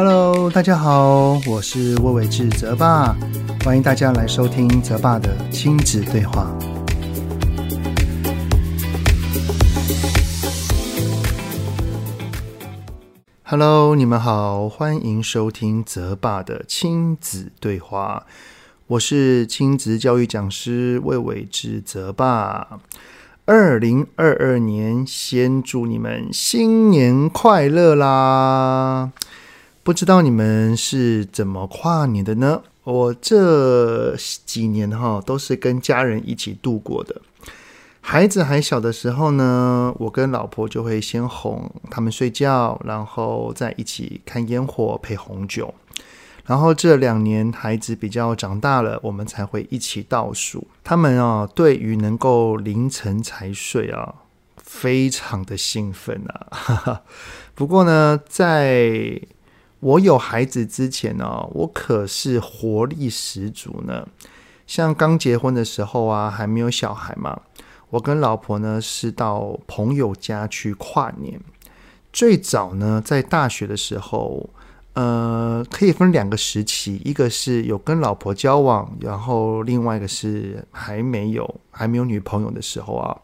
Hello，大家好，我是魏伟志泽爸，欢迎大家来收听泽爸的亲子对话。Hello，你们好，欢迎收听泽爸的亲子对话。我是亲子教育讲师魏伟志泽爸。二零二二年，先祝你们新年快乐啦！不知道你们是怎么跨年的呢？我这几年哈都是跟家人一起度过的。孩子还小的时候呢，我跟老婆就会先哄他们睡觉，然后再一起看烟火配红酒。然后这两年孩子比较长大了，我们才会一起倒数。他们啊，对于能够凌晨才睡啊，非常的兴奋啊。不过呢，在我有孩子之前呢，我可是活力十足呢。像刚结婚的时候啊，还没有小孩嘛，我跟老婆呢是到朋友家去跨年。最早呢，在大学的时候。呃，可以分两个时期，一个是有跟老婆交往，然后另外一个是还没有还没有女朋友的时候啊。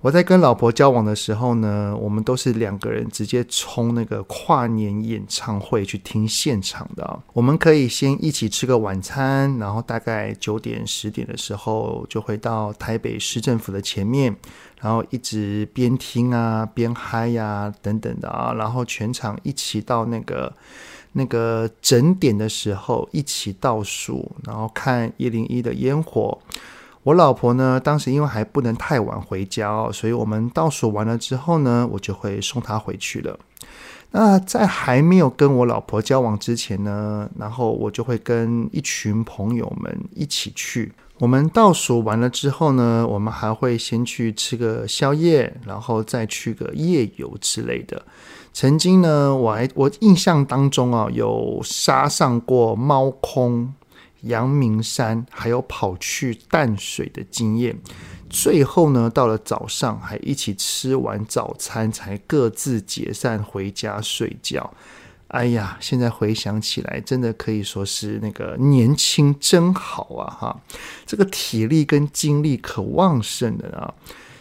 我在跟老婆交往的时候呢，我们都是两个人直接冲那个跨年演唱会去听现场的。我们可以先一起吃个晚餐，然后大概九点十点的时候就会到台北市政府的前面，然后一直边听啊边嗨呀等等的啊，然后全场一起到那个。那个整点的时候一起倒数，然后看一零一的烟火。我老婆呢，当时因为还不能太晚回家哦，所以我们倒数完了之后呢，我就会送她回去了。那在还没有跟我老婆交往之前呢，然后我就会跟一群朋友们一起去。我们倒数完了之后呢，我们还会先去吃个宵夜，然后再去个夜游之类的。曾经呢，我还我印象当中啊，有杀上过猫空、阳明山，还有跑去淡水的经验。最后呢，到了早上还一起吃完早餐，才各自解散回家睡觉。哎呀，现在回想起来，真的可以说是那个年轻真好啊！哈，这个体力跟精力可旺盛的啊。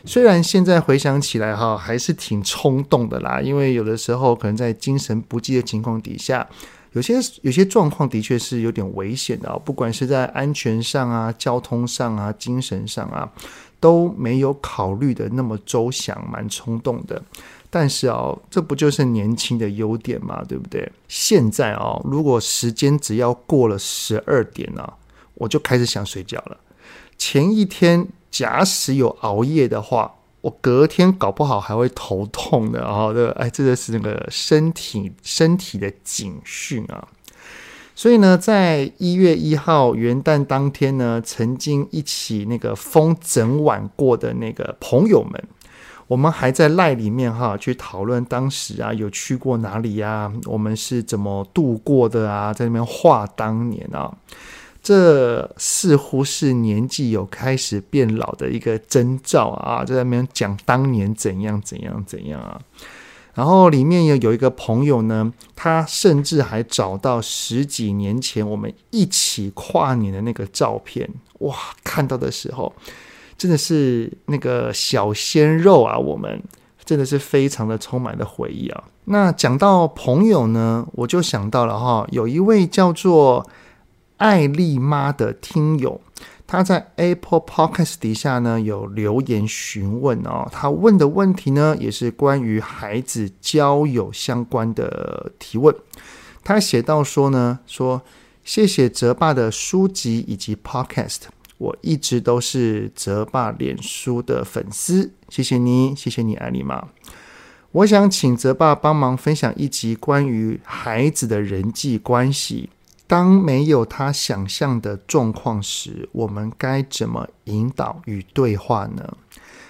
虽然现在回想起来哈，还是挺冲动的啦。因为有的时候可能在精神不济的情况底下，有些有些状况的确是有点危险的啊。不管是在安全上啊、交通上啊、精神上啊，都没有考虑的那么周详，蛮冲动的。但是哦，这不就是年轻的优点嘛，对不对？现在哦，如果时间只要过了十二点呢，我就开始想睡觉了。前一天假使有熬夜的话，我隔天搞不好还会头痛的啊！这哎，这个是那个身体身体的警讯啊。所以呢，在一月一号元旦当天呢，曾经一起那个疯整晚过的那个朋友们。我们还在赖里面哈，去讨论当时啊有去过哪里呀？我们是怎么度过的啊？在那边话当年啊，这似乎是年纪有开始变老的一个征兆啊！就在那边讲当年怎样怎样怎样啊。然后里面有有一个朋友呢，他甚至还找到十几年前我们一起跨年的那个照片，哇！看到的时候。真的是那个小鲜肉啊，我们真的是非常的充满了回忆啊。那讲到朋友呢，我就想到了哈，有一位叫做艾丽妈的听友，他在 Apple Podcast 底下呢有留言询问哦，他问的问题呢也是关于孩子交友相关的提问。他写到说呢，说谢谢泽爸的书籍以及 Podcast。我一直都是泽爸脸书的粉丝，谢谢你，谢谢你，艾丽妈。我想请泽爸帮忙分享一集关于孩子的人际关系。当没有他想象的状况时，我们该怎么引导与对话呢？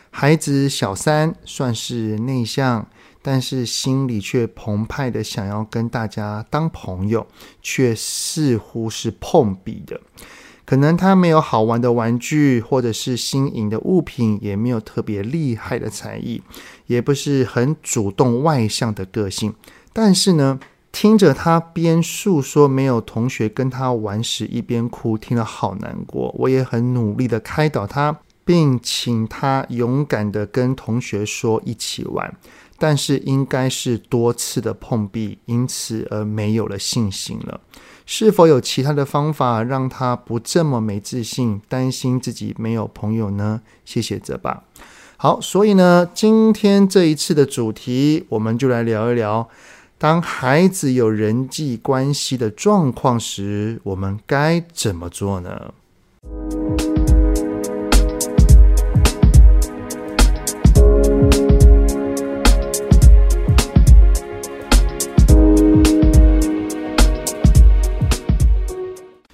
孩子小三算是内向，但是心里却澎湃的想要跟大家当朋友，却似乎是碰壁的。可能他没有好玩的玩具，或者是新颖的物品，也没有特别厉害的才艺，也不是很主动外向的个性。但是呢，听着他边诉说没有同学跟他玩时，一边哭，听了好难过。我也很努力的开导他，并请他勇敢的跟同学说一起玩。但是应该是多次的碰壁，因此而没有了信心了。是否有其他的方法让他不这么没自信，担心自己没有朋友呢？谢谢泽爸。好，所以呢，今天这一次的主题，我们就来聊一聊，当孩子有人际关系的状况时，我们该怎么做呢？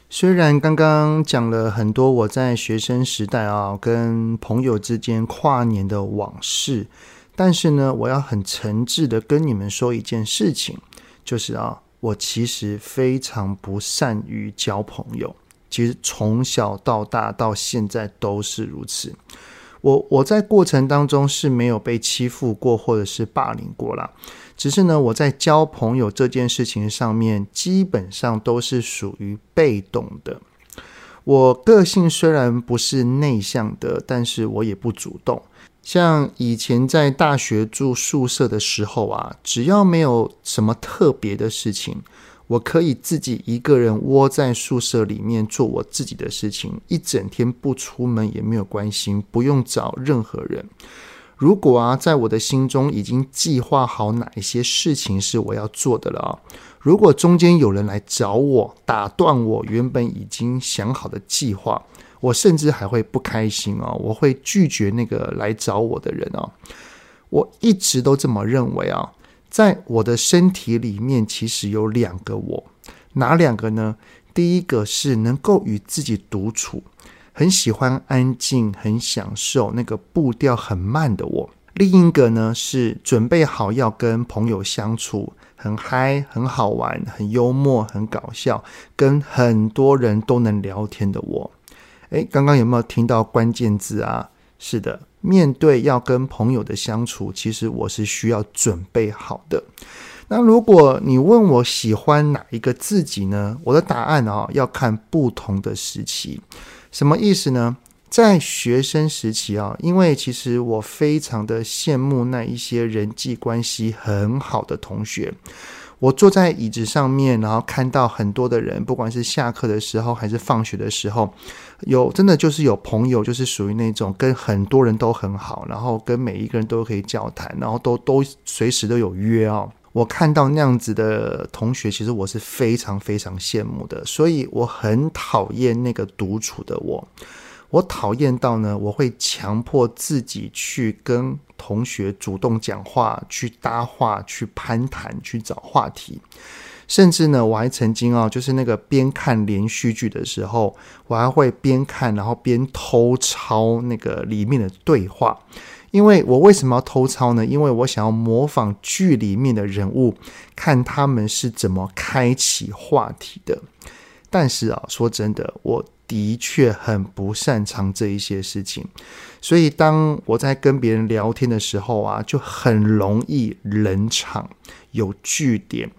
虽然刚刚讲了很多我在学生时代啊，跟朋友之间跨年的往事，但是呢，我要很诚挚的跟你们说一件事情，就是啊，我其实非常不善于交朋友，其实从小到大到现在都是如此。我我在过程当中是没有被欺负过或者是霸凌过啦。只是呢，我在交朋友这件事情上面，基本上都是属于被动的。我个性虽然不是内向的，但是我也不主动。像以前在大学住宿舍的时候啊，只要没有什么特别的事情，我可以自己一个人窝在宿舍里面做我自己的事情，一整天不出门也没有关系，不用找任何人。如果啊，在我的心中已经计划好哪一些事情是我要做的了啊，如果中间有人来找我，打断我原本已经想好的计划，我甚至还会不开心哦，我会拒绝那个来找我的人哦。我一直都这么认为啊，在我的身体里面其实有两个我，哪两个呢？第一个是能够与自己独处。很喜欢安静，很享受那个步调很慢的我。另一个呢，是准备好要跟朋友相处，很嗨，很好玩，很幽默，很搞笑，跟很多人都能聊天的我。诶，刚刚有没有听到关键字啊？是的，面对要跟朋友的相处，其实我是需要准备好的。那如果你问我喜欢哪一个自己呢？我的答案啊，要看不同的时期。什么意思呢？在学生时期啊，因为其实我非常的羡慕那一些人际关系很好的同学。我坐在椅子上面，然后看到很多的人，不管是下课的时候还是放学的时候，有真的就是有朋友，就是属于那种跟很多人都很好，然后跟每一个人都可以交谈，然后都都随时都有约哦。我看到那样子的同学，其实我是非常非常羡慕的，所以我很讨厌那个独处的我。我讨厌到呢，我会强迫自己去跟同学主动讲话，去搭话，去攀谈，去找话题。甚至呢，我还曾经啊，就是那个边看连续剧的时候，我还会边看，然后边偷抄那个里面的对话。因为我为什么要偷抄呢？因为我想要模仿剧里面的人物，看他们是怎么开启话题的。但是啊，说真的，我的确很不擅长这一些事情，所以当我在跟别人聊天的时候啊，就很容易冷场，有据点，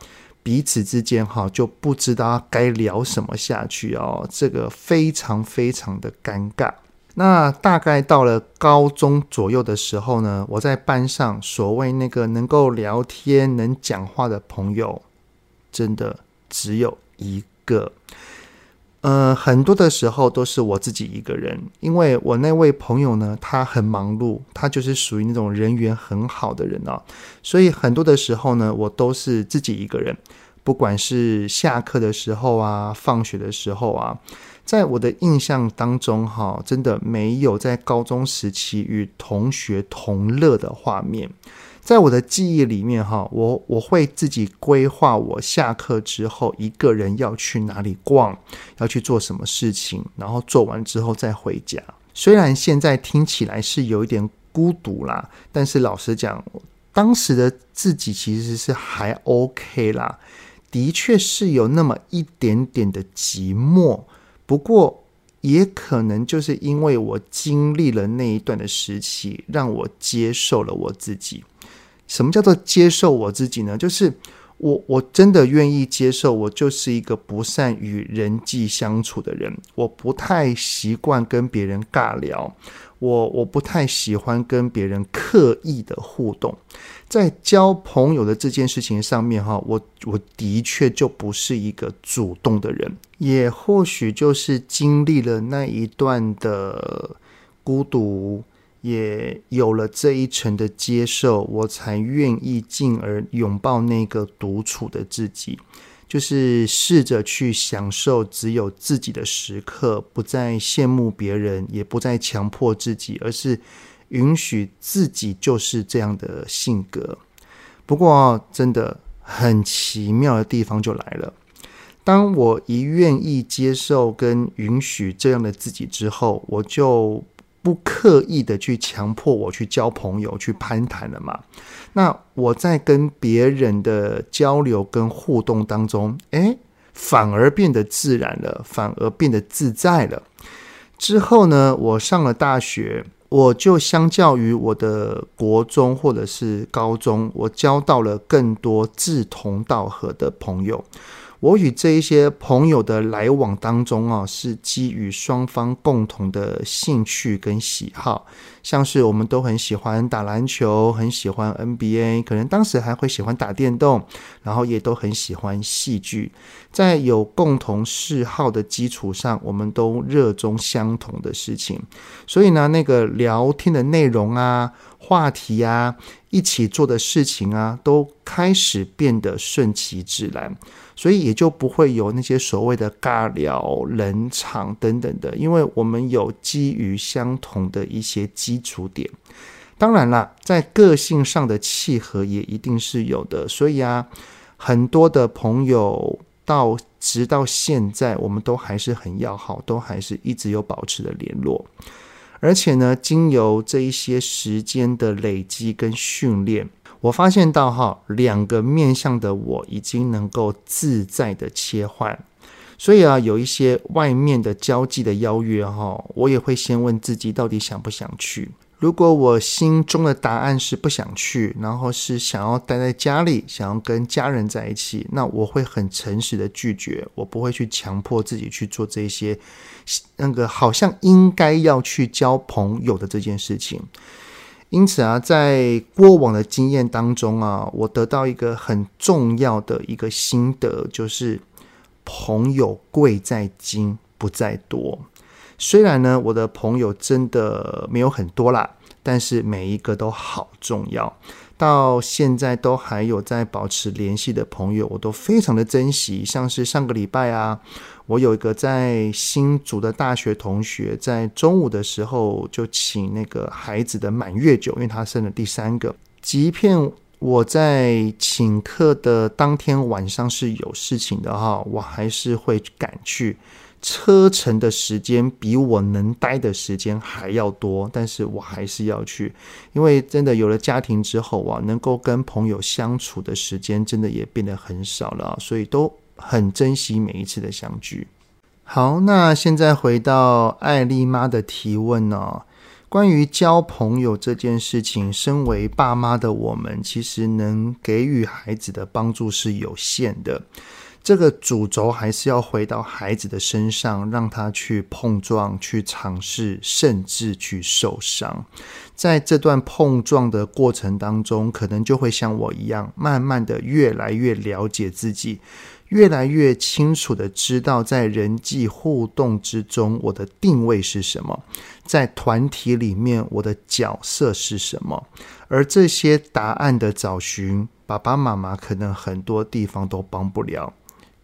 彼此之间哈就不知道该聊什么下去哦，这个非常非常的尴尬。那大概到了高中左右的时候呢，我在班上所谓那个能够聊天、能讲话的朋友，真的只有一个。呃，很多的时候都是我自己一个人，因为我那位朋友呢，他很忙碌，他就是属于那种人缘很好的人啊，所以很多的时候呢，我都是自己一个人，不管是下课的时候啊，放学的时候啊。在我的印象当中，哈，真的没有在高中时期与同学同乐的画面。在我的记忆里面，哈，我我会自己规划我下课之后一个人要去哪里逛，要去做什么事情，然后做完之后再回家。虽然现在听起来是有一点孤独啦，但是老实讲，当时的自己其实是还 OK 啦，的确是有那么一点点的寂寞。不过，也可能就是因为我经历了那一段的时期，让我接受了我自己。什么叫做接受我自己呢？就是我我真的愿意接受，我就是一个不善与人际相处的人，我不太习惯跟别人尬聊，我我不太喜欢跟别人刻意的互动，在交朋友的这件事情上面，哈，我我的确就不是一个主动的人，也或许就是经历了那一段的孤独。也有了这一层的接受，我才愿意进而拥抱那个独处的自己，就是试着去享受只有自己的时刻，不再羡慕别人，也不再强迫自己，而是允许自己就是这样的性格。不过，真的很奇妙的地方就来了，当我一愿意接受跟允许这样的自己之后，我就。不刻意的去强迫我去交朋友、去攀谈了嘛？那我在跟别人的交流跟互动当中，诶，反而变得自然了，反而变得自在了。之后呢，我上了大学，我就相较于我的国中或者是高中，我交到了更多志同道合的朋友。我与这一些朋友的来往当中啊，是基于双方共同的兴趣跟喜好，像是我们都很喜欢打篮球，很喜欢 NBA，可能当时还会喜欢打电动，然后也都很喜欢戏剧，在有共同嗜好的基础上，我们都热衷相同的事情，所以呢，那个聊天的内容啊。话题啊，一起做的事情啊，都开始变得顺其自然，所以也就不会有那些所谓的尬聊、冷场等等的，因为我们有基于相同的一些基础点。当然啦，在个性上的契合也一定是有的，所以啊，很多的朋友到直到现在，我们都还是很要好，都还是一直有保持的联络。而且呢，经由这一些时间的累积跟训练，我发现到哈，两个面向的我已经能够自在的切换。所以啊，有一些外面的交际的邀约哈，我也会先问自己到底想不想去。如果我心中的答案是不想去，然后是想要待在家里，想要跟家人在一起，那我会很诚实的拒绝，我不会去强迫自己去做这些那个好像应该要去交朋友的这件事情。因此啊，在过往的经验当中啊，我得到一个很重要的一个心得，就是朋友贵在精，不在多。虽然呢，我的朋友真的没有很多啦，但是每一个都好重要。到现在都还有在保持联系的朋友，我都非常的珍惜。像是上个礼拜啊，我有一个在新竹的大学同学，在中午的时候就请那个孩子的满月酒，因为他生了第三个。即便我在请客的当天晚上是有事情的哈，我还是会赶去。车程的时间比我能待的时间还要多，但是我还是要去，因为真的有了家庭之后啊，能够跟朋友相处的时间真的也变得很少了，所以都很珍惜每一次的相聚。好，那现在回到艾丽妈的提问呢，关于交朋友这件事情，身为爸妈的我们，其实能给予孩子的帮助是有限的。这个主轴还是要回到孩子的身上，让他去碰撞、去尝试，甚至去受伤。在这段碰撞的过程当中，可能就会像我一样，慢慢的越来越了解自己，越来越清楚的知道，在人际互动之中，我的定位是什么，在团体里面我的角色是什么。而这些答案的找寻，爸爸妈妈可能很多地方都帮不了。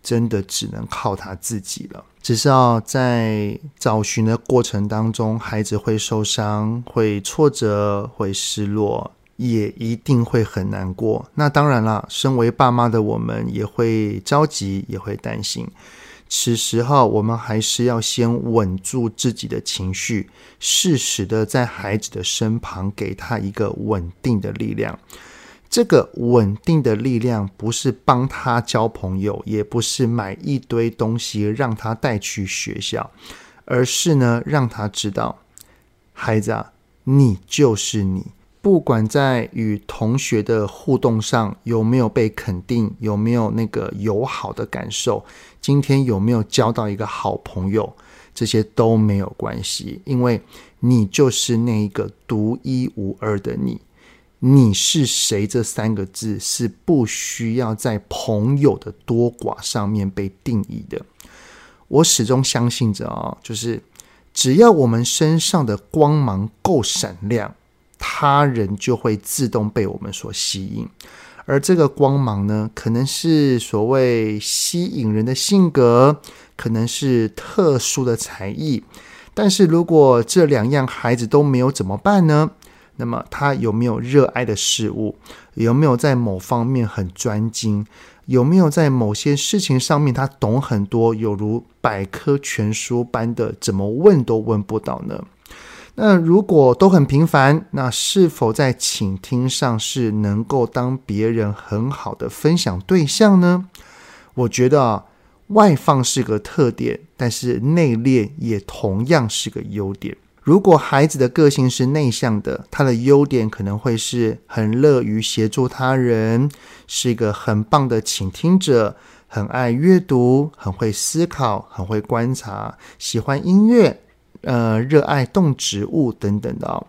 真的只能靠他自己了。只是要在找寻的过程当中，孩子会受伤、会挫折、会失落，也一定会很难过。那当然了，身为爸妈的我们也会着急，也会担心。此时哈，我们还是要先稳住自己的情绪，适时的在孩子的身旁，给他一个稳定的力量。这个稳定的力量不是帮他交朋友，也不是买一堆东西让他带去学校，而是呢，让他知道，孩子啊，你就是你，不管在与同学的互动上有没有被肯定，有没有那个友好的感受，今天有没有交到一个好朋友，这些都没有关系，因为你就是那一个独一无二的你。你是谁？这三个字是不需要在朋友的多寡上面被定义的。我始终相信着啊，就是只要我们身上的光芒够闪亮。他人就会自动被我们所吸引，而这个光芒呢，可能是所谓吸引人的性格，可能是特殊的才艺。但是如果这两样孩子都没有怎么办呢？那么他有没有热爱的事物？有没有在某方面很专精？有没有在某些事情上面他懂很多，有如百科全书般的，怎么问都问不到呢？那如果都很平凡，那是否在倾听上是能够当别人很好的分享对象呢？我觉得啊，外放是个特点，但是内敛也同样是个优点。如果孩子的个性是内向的，他的优点可能会是很乐于协助他人，是一个很棒的倾听者，很爱阅读，很会思考，很会观察，喜欢音乐。呃，热爱动植物等等的哦。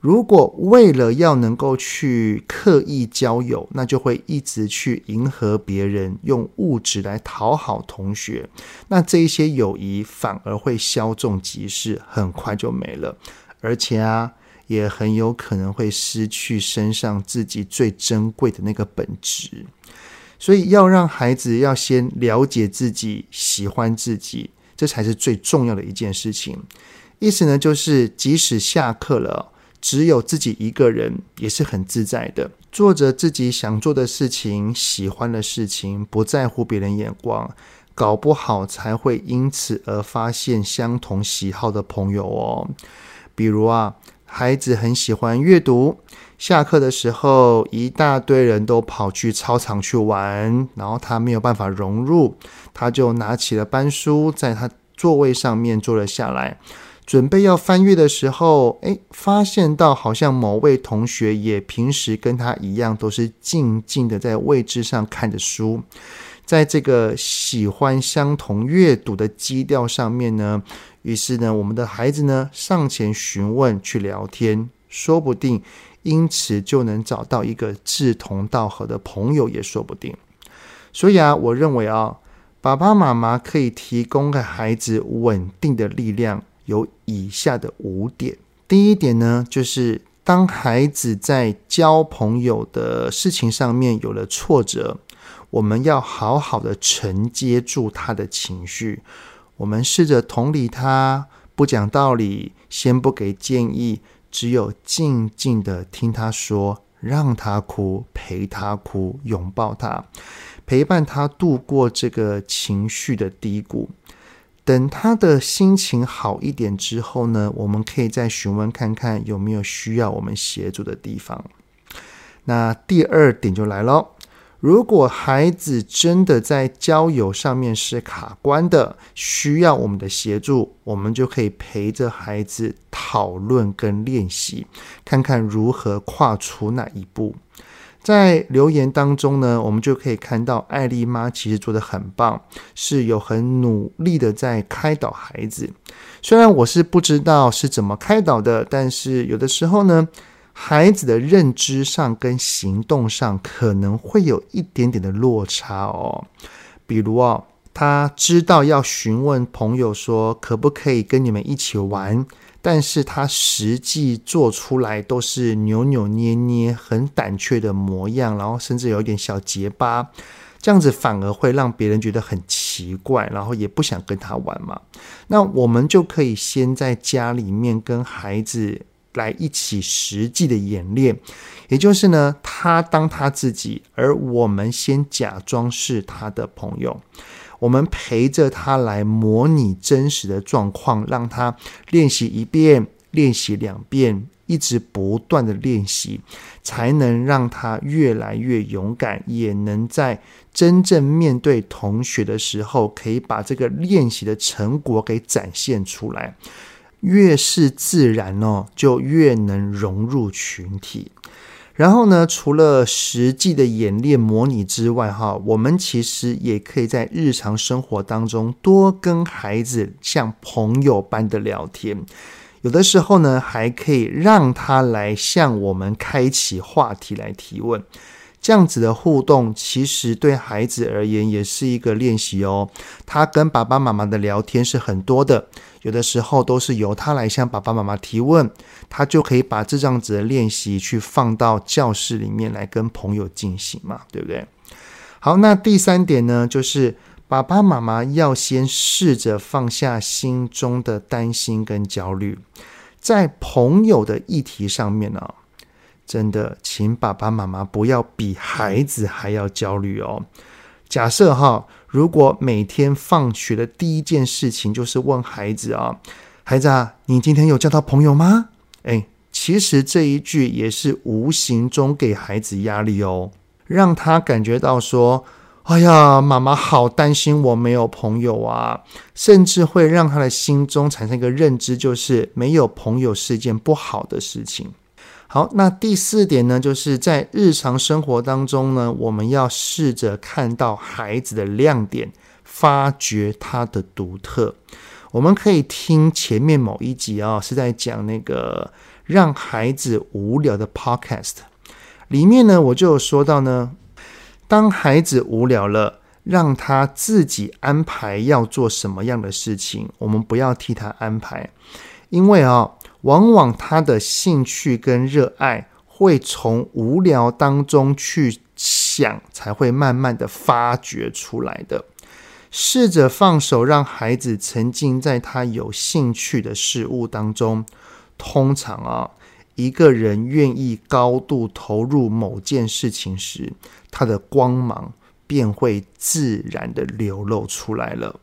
如果为了要能够去刻意交友，那就会一直去迎合别人，用物质来讨好同学。那这一些友谊反而会稍纵即逝，很快就没了。而且啊，也很有可能会失去身上自己最珍贵的那个本质。所以，要让孩子要先了解自己，喜欢自己。这才是最重要的一件事情。意思呢，就是即使下课了，只有自己一个人，也是很自在的，做着自己想做的事情、喜欢的事情，不在乎别人眼光，搞不好才会因此而发现相同喜好的朋友哦。比如啊，孩子很喜欢阅读。下课的时候，一大堆人都跑去操场去玩，然后他没有办法融入，他就拿起了班书，在他座位上面坐了下来，准备要翻阅的时候，诶，发现到好像某位同学也平时跟他一样，都是静静的在位置上看着书，在这个喜欢相同阅读的基调上面呢，于是呢，我们的孩子呢上前询问去聊天，说不定。因此就能找到一个志同道合的朋友也说不定。所以啊，我认为啊，爸爸妈妈可以提供给孩子稳定的力量，有以下的五点。第一点呢，就是当孩子在交朋友的事情上面有了挫折，我们要好好的承接住他的情绪，我们试着同理他，不讲道理，先不给建议。只有静静的听他说，让他哭，陪他哭，拥抱他，陪伴他度过这个情绪的低谷。等他的心情好一点之后呢，我们可以再询问看看有没有需要我们协助的地方。那第二点就来喽。如果孩子真的在交友上面是卡关的，需要我们的协助，我们就可以陪着孩子讨论跟练习，看看如何跨出那一步。在留言当中呢，我们就可以看到艾丽妈其实做得很棒，是有很努力的在开导孩子。虽然我是不知道是怎么开导的，但是有的时候呢。孩子的认知上跟行动上可能会有一点点的落差哦，比如哦，他知道要询问朋友说可不可以跟你们一起玩，但是他实际做出来都是扭扭捏捏、很胆怯的模样，然后甚至有一点小结巴，这样子反而会让别人觉得很奇怪，然后也不想跟他玩嘛。那我们就可以先在家里面跟孩子。来一起实际的演练，也就是呢，他当他自己，而我们先假装是他的朋友，我们陪着他来模拟真实的状况，让他练习一遍，练习两遍，一直不断的练习，才能让他越来越勇敢，也能在真正面对同学的时候，可以把这个练习的成果给展现出来。越是自然哦，就越能融入群体。然后呢，除了实际的演练模拟之外，哈，我们其实也可以在日常生活当中多跟孩子像朋友般的聊天。有的时候呢，还可以让他来向我们开启话题来提问。这样子的互动，其实对孩子而言也是一个练习哦。他跟爸爸妈妈的聊天是很多的，有的时候都是由他来向爸爸妈妈提问，他就可以把这样子的练习去放到教室里面来跟朋友进行嘛，对不对？好，那第三点呢，就是爸爸妈妈要先试着放下心中的担心跟焦虑，在朋友的议题上面呢、真的，请爸爸妈妈不要比孩子还要焦虑哦。假设哈，如果每天放学的第一件事情就是问孩子啊，孩子啊，你今天有交到朋友吗？诶，其实这一句也是无形中给孩子压力哦，让他感觉到说，哎呀，妈妈好担心我没有朋友啊，甚至会让他的心中产生一个认知，就是没有朋友是一件不好的事情。好，那第四点呢，就是在日常生活当中呢，我们要试着看到孩子的亮点，发掘他的独特。我们可以听前面某一集啊、是在讲那个让孩子无聊的 podcast，里面呢，我就有说到呢，当孩子无聊了，让他自己安排要做什么样的事情，我们不要替他安排，因为啊、往往他的兴趣跟热爱会从无聊当中去想，才会慢慢的发掘出来的。试着放手，让孩子沉浸在他有兴趣的事物当中。通常啊，一个人愿意高度投入某件事情时，他的光芒便会自然的流露出来了。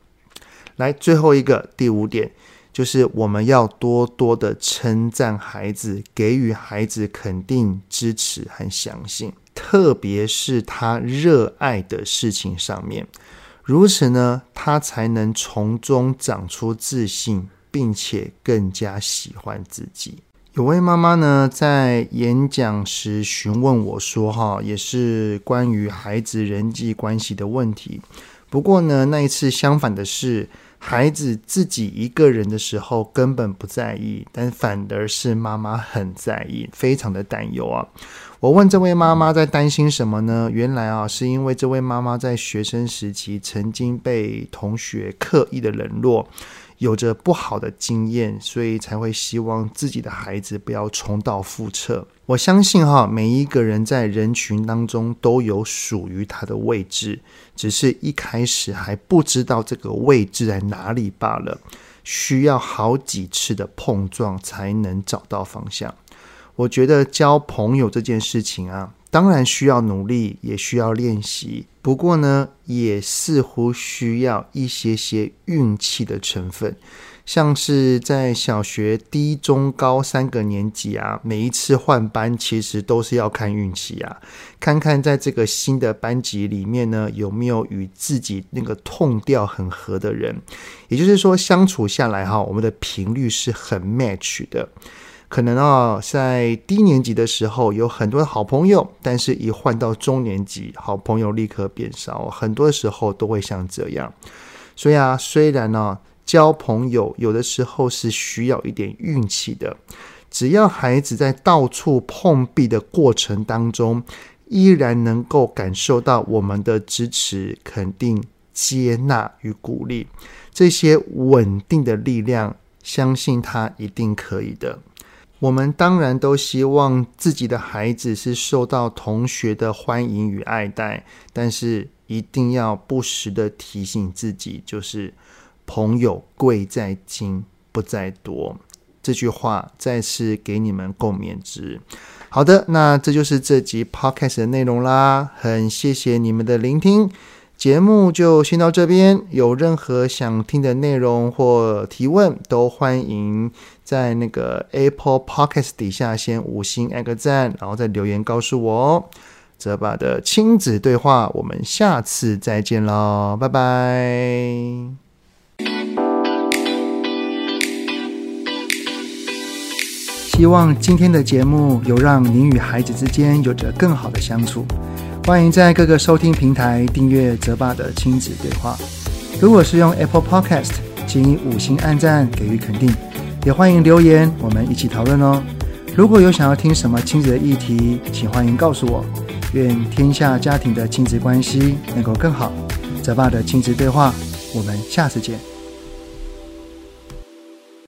来，最后一个，第五点。就是我们要多多的称赞孩子，给予孩子肯定、支持和相信，特别是他热爱的事情上面。如此呢，他才能从中长出自信，并且更加喜欢自己。有位妈妈呢，在演讲时询问我说：“哈，也是关于孩子人际关系的问题。不过呢，那一次相反的是。”孩子自己一个人的时候根本不在意，但反而是妈妈很在意，非常的担忧啊！我问这位妈妈在担心什么呢？原来啊，是因为这位妈妈在学生时期曾经被同学刻意的冷落。有着不好的经验，所以才会希望自己的孩子不要重蹈覆辙。我相信哈，每一个人在人群当中都有属于他的位置，只是一开始还不知道这个位置在哪里罢了。需要好几次的碰撞才能找到方向。我觉得交朋友这件事情啊。当然需要努力，也需要练习。不过呢，也似乎需要一些些运气的成分。像是在小学低、中、高三个年级啊，每一次换班，其实都是要看运气啊。看看在这个新的班级里面呢，有没有与自己那个痛调很合的人。也就是说，相处下来哈，我们的频率是很 match 的。可能啊，在低年级的时候有很多的好朋友，但是一换到中年级，好朋友立刻变少。很多时候都会像这样。所以啊，虽然呢，交朋友有的时候是需要一点运气的，只要孩子在到处碰壁的过程当中，依然能够感受到我们的支持、肯定、接纳与鼓励，这些稳定的力量，相信他一定可以的。我们当然都希望自己的孩子是受到同学的欢迎与爱戴，但是一定要不时的提醒自己，就是朋友贵在精不在多。这句话再次给你们共勉之。好的，那这就是这集 Podcast 的内容啦，很谢谢你们的聆听。节目就先到这边，有任何想听的内容或提问，都欢迎在那个 Apple Podcast 底下先五星按个赞，然后再留言告诉我哦。泽爸的亲子对话，我们下次再见喽，拜拜。希望今天的节目有让您与孩子之间有着更好的相处。欢迎在各个收听平台订阅泽爸的亲子对话。如果是用 Apple Podcast，请以五星按赞给予肯定，也欢迎留言，我们一起讨论哦。如果有想要听什么亲子的议题，请欢迎告诉我。愿天下家庭的亲子关系能够更好。泽爸的亲子对话，我们下次见。